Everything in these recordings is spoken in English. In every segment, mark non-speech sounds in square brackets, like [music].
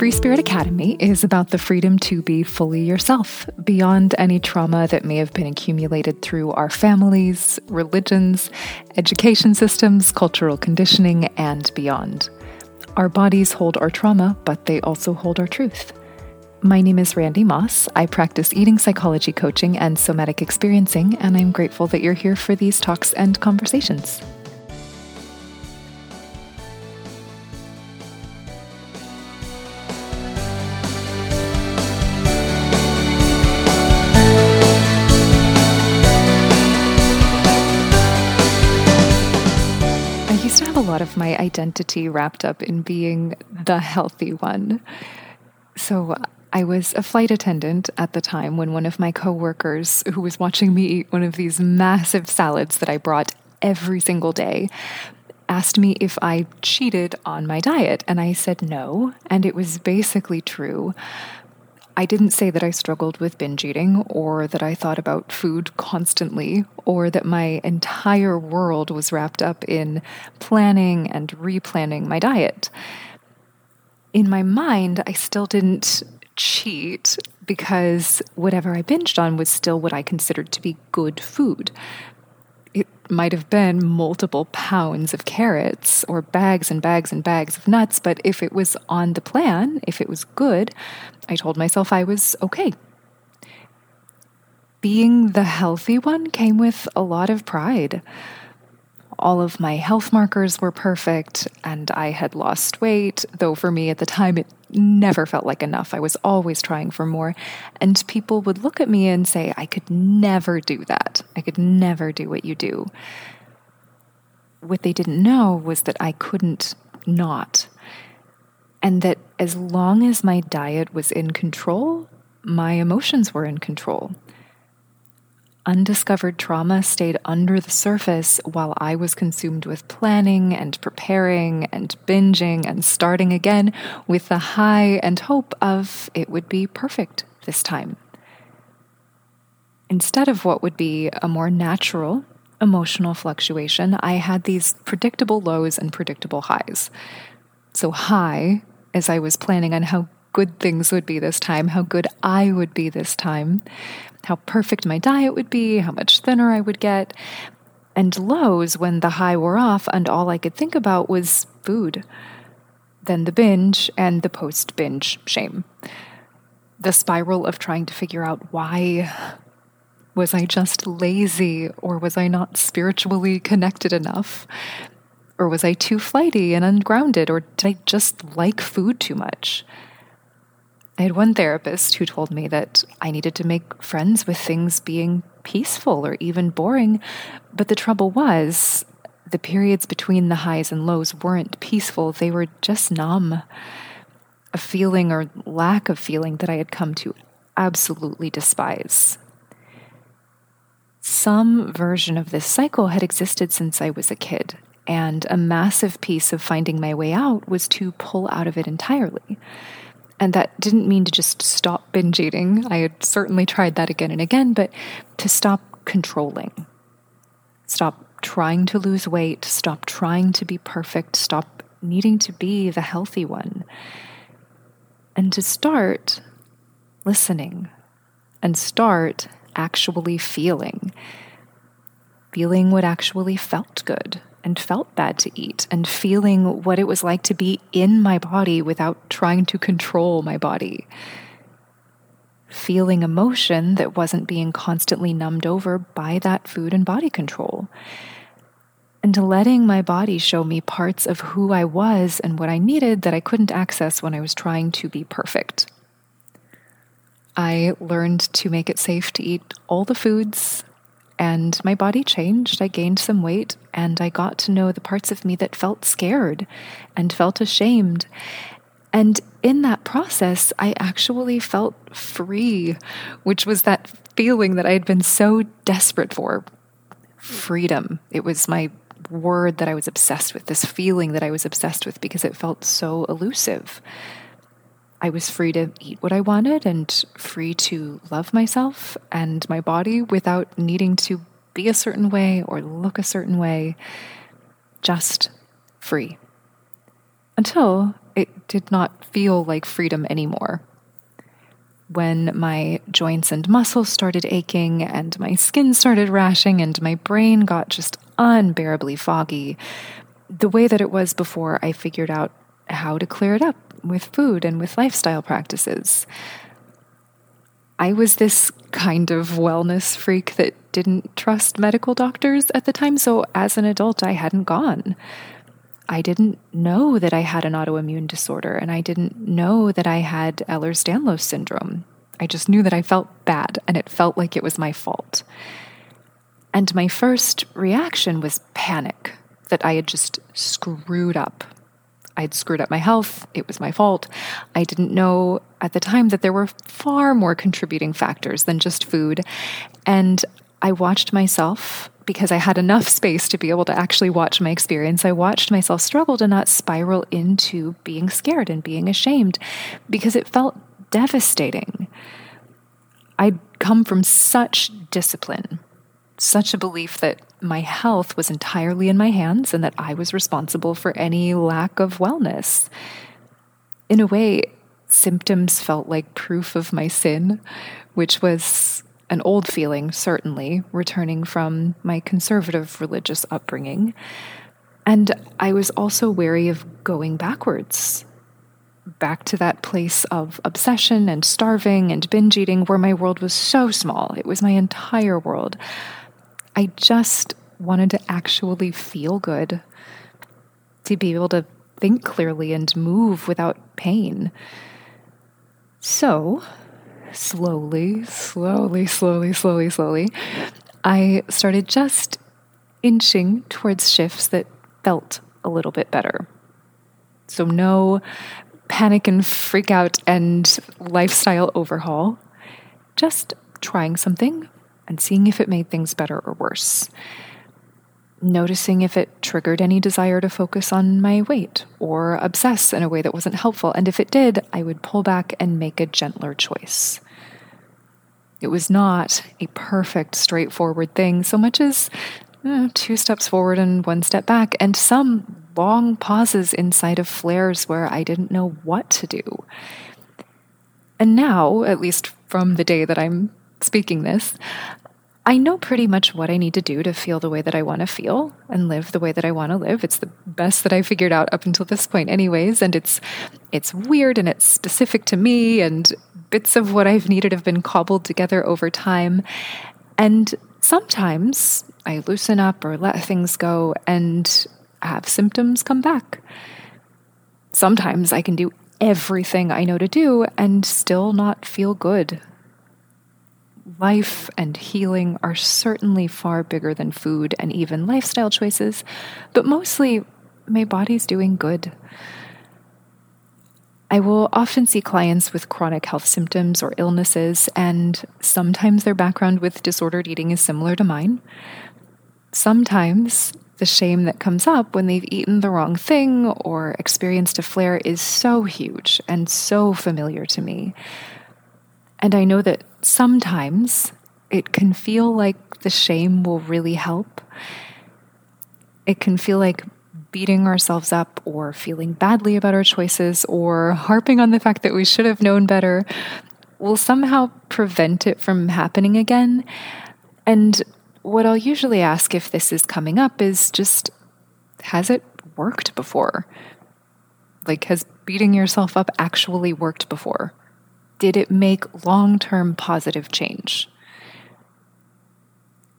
Free Spirit Academy is about the freedom to be fully yourself, beyond any trauma that may have been accumulated through our families, religions, education systems, cultural conditioning, and beyond. Our bodies hold our trauma, but they also hold our truth. My name is Rande Moss. I practice eating psychology coaching and somatic experiencing, and I'm grateful that you're here for these talks and conversations. My identity wrapped up in being the healthy one. So I was a flight attendant at the time when one of my coworkers, who was watching me eat one of these massive salads that I brought every single day, asked me if I cheated on my diet. And I said no. And it was basically true. I didn't say that I struggled with binge eating or that I thought about food constantly or that my entire world was wrapped up in planning and replanning my diet. In my mind, I still didn't cheat because whatever I binged on was still what I considered to be good food. Might have been multiple pounds of carrots or bags and bags and bags of nuts, but if it was on the plan, if it was good, I told myself I was okay. Being the healthy one came with a lot of pride all of my health markers were perfect and I had lost weight, though for me at the time it never felt like enough. I was always trying for more. And people would look at me and say, I could never do that. I could never do what you do. What they didn't know was that I couldn't not. And that as long as my diet was in control, my emotions were in control undiscovered trauma stayed under the surface while I was consumed with planning and preparing and binging and starting again with the high and hope of it would be perfect this time. Instead of what would be a more natural emotional fluctuation, I had these predictable lows and predictable highs. So, high as I was planning on how good things would be this time, how good I would be this time, how perfect my diet would be, how much thinner I would get, and lows when the high wore off and all I could think about was food. Then the binge and the post binge shame. The spiral of trying to figure out why. Was I just lazy, or was I not spiritually connected enough? Or was I too flighty and ungrounded, or did I just like food too much? I had one therapist who told me that I needed to make friends with things being peaceful or even boring. But the trouble was, the periods between the highs and lows weren't peaceful, they were just numb. A feeling or lack of feeling that I had come to absolutely despise. Some version of this cycle had existed since I was a kid, and a massive piece of finding my way out was to pull out of it entirely. And that didn't mean to just stop binge eating. I had certainly tried that again and again, but to stop controlling. Stop trying to lose weight, stop trying to be perfect, stop needing to be the healthy one. And to start listening and start actually feeling. Feeling what actually felt good and felt bad to eat and feeling what it was like to be in my body without trying to control my body. Feeling emotion that wasn't being constantly numbed over by that food and body control. And letting my body show me parts of who I was and what I needed that I couldn't access when I was trying to be perfect. I learned to make it safe to eat all the foods and my body changed. I gained some weight and I got to know the parts of me that felt scared and felt ashamed. And in that process, I actually felt free, which was that feeling that I had been so desperate for freedom. It was my word that I was obsessed with, this feeling that I was obsessed with because it felt so elusive. I was free to eat what I wanted and free to love myself and my body without needing to be a certain way or look a certain way. Just free. Until it did not feel like freedom anymore. When my joints and muscles started aching, and my skin started rashing, and my brain got just unbearably foggy, the way that it was before, I figured out how to clear it up with food and with lifestyle practices. I was this kind of wellness freak that didn't trust medical doctors at the time, so as an adult, I hadn't gone. I didn't know that I had an autoimmune disorder, and I didn't know that I had Ehlers Danlos syndrome. I just knew that I felt bad, and it felt like it was my fault. And my first reaction was panic that I had just screwed up I'd screwed up my health. It was my fault. I didn't know at the time that there were far more contributing factors than just food. And I watched myself because I had enough [laughs] space to be able to actually watch my experience. I watched myself struggle to not spiral into being scared and being ashamed because it felt devastating. I'd come from such discipline, such a belief that my health was entirely in my hands and that I was responsible for any lack of wellness. In a way, symptoms felt like proof of my sin, which was an old feeling, certainly, returning from my conservative religious upbringing. And I was also wary of going backwards, back to that place of obsession and starving and binge eating where my world was so small. It was my entire world. I just wanted to actually feel good, to be able to think clearly and move without pain. So, slowly, slowly, slowly, slowly, slowly, I started just inching towards shifts that felt a little bit better. So, no panic and freak out and lifestyle overhaul, just trying something and seeing if it made things better or worse. Noticing if it triggered any desire to focus on my weight or obsess in a way that wasn't helpful. And if it did, I would pull back and make a gentler choice. It was not a perfect, straightforward thing, so much as eh, two steps forward and one step back, and some long pauses inside of flares where I didn't know what to do. And now, at least from the day that I'm speaking this, I know pretty much what I need to do to feel the way that I want to feel and live the way that I want to live. It's the best that I figured out up until this point anyways, and it's it's weird and it's specific to me and bits of what I've needed have been cobbled together over time. And sometimes I loosen up or let things go and have symptoms come back. Sometimes I can do everything I know to do and still not feel good life and healing are certainly far bigger than food and even lifestyle choices, but mostly my body's doing good. I will often see clients with chronic health symptoms or illnesses, and sometimes their background with disordered eating is similar to mine. Sometimes the shame that comes up when they've eaten the wrong thing or experienced a flare is so huge and so familiar to me and I know that sometimes it can feel like the shame will really help. It can feel like beating ourselves up or feeling badly about our choices or harping on the fact that we should have known better will somehow prevent it from happening again. And what I'll usually ask if this is coming up is just has it worked before? Like, has beating yourself up actually worked before? Did it make long term positive change?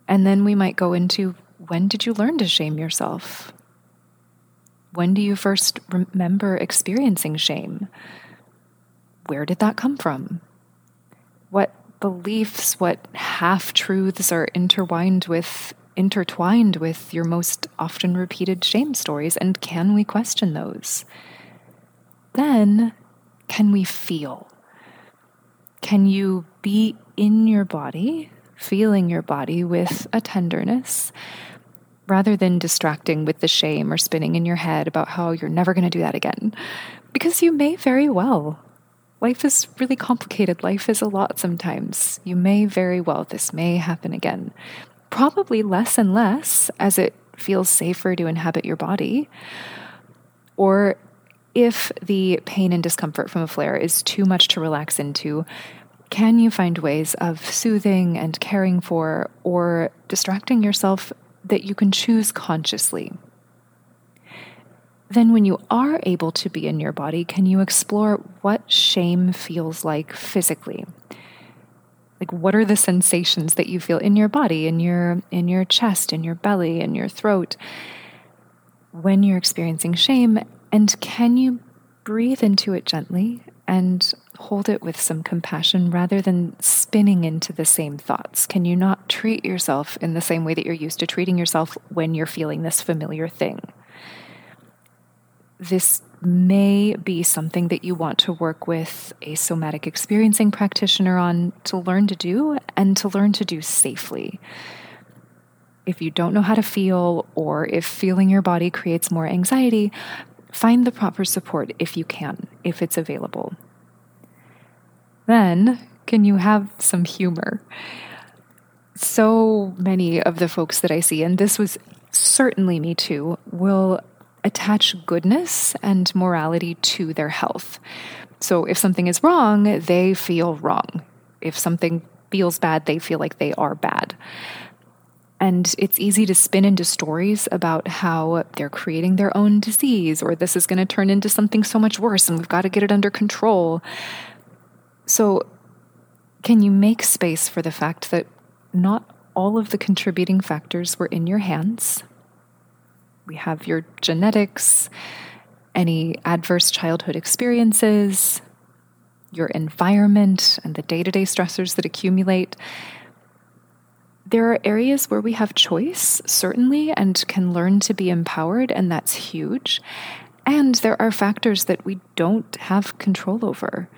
And then we might go into when did you learn to shame yourself? When do you first remember experiencing shame? Where did that come from? What beliefs, what half truths are intertwined with intertwined with your most often repeated shame stories and can we question those? Then can we feel? Can you be in your body, feeling your body with a tenderness, rather than distracting with the shame or spinning in your head about how you're never going to do that again? Because you may very well. Life is really complicated. Life is a lot sometimes. You may very well, this may happen again. Probably less and less as it feels safer to inhabit your body. Or if the pain and discomfort from a flare is too much to relax into, can you find ways of soothing and caring for or distracting yourself that you can choose consciously? Then, when you are able to be in your body, can you explore what shame feels like physically? Like what are the sensations that you feel in your body, in your in your chest, in your belly, in your throat when you're experiencing shame and can you breathe into it gently and hold it with some compassion rather than spinning into the same thoughts? Can you not treat yourself in the same way that you're used to treating yourself when you're feeling this familiar thing? This may be something that you want to work with a somatic experiencing practitioner on to learn to do and to learn to do safely. If you don't know how to feel, or if feeling your body creates more anxiety, find the proper support if you can, if it's available. Then, can you have some humor? So many of the folks that I see, and this was certainly me too, will attach goodness and morality to their health. So if something is wrong, they feel wrong. If something feels bad, they feel like they are bad. And it's easy to spin into stories about how they're creating their own disease or this is going to turn into something so much worse and we've got to get it under control. So, can you make space for the fact that not all of the contributing factors were in your hands? We have your genetics, any adverse childhood experiences, your environment, and the day to day stressors that accumulate there are areas where we have choice, certainly, and can learn to be empowered, and that's huge. And there are factors that we don't have control over.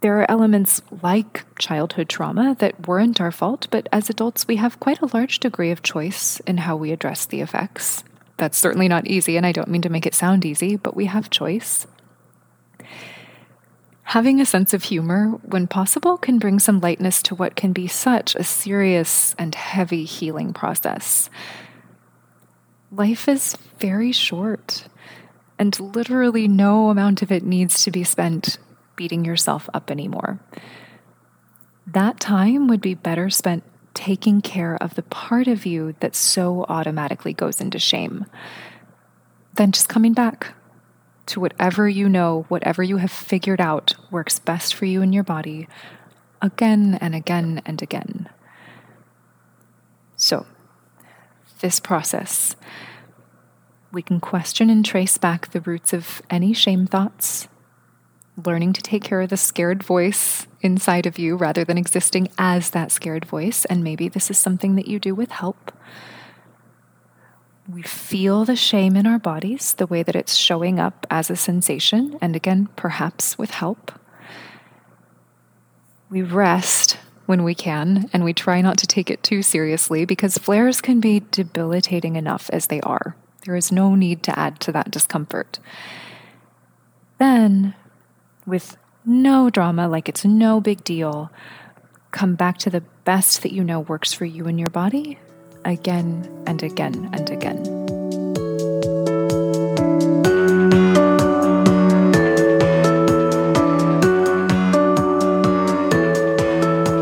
There are elements like childhood trauma that weren't our fault, but as adults, we have quite a large degree of choice in how we address the effects. That's certainly not easy, and I don't mean to make it sound easy, but we have choice. Having a sense of humor, when possible, can bring some lightness to what can be such a serious and heavy healing process. Life is very short, and literally no amount of it needs to be spent beating yourself up anymore. That time would be better spent taking care of the part of you that so automatically goes into shame than just coming back to whatever you know, whatever you have figured out works best for you and your body again and again and again. So, this process, we can question and trace back the roots of any shame thoughts, learning to take care of the scared voice inside of you rather than existing as that scared voice. And maybe this is something that you do with help. We feel the shame in our bodies, the way that it's showing up as a sensation, and again, perhaps with help. We rest when we can, and we try not to take it too seriously because flares can be debilitating enough as they are. There is no need to add to that discomfort. Then, with no drama, like it's no big deal, come back to the best that you know works for you and your body again and again and again.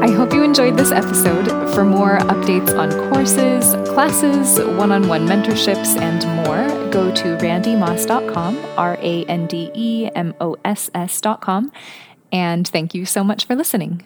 I hope you enjoyed this episode. For more updates on courses, classes, one on one mentorships, and more, go to randemoss.com, R A N D E M O S S.com. And thank you so much for listening.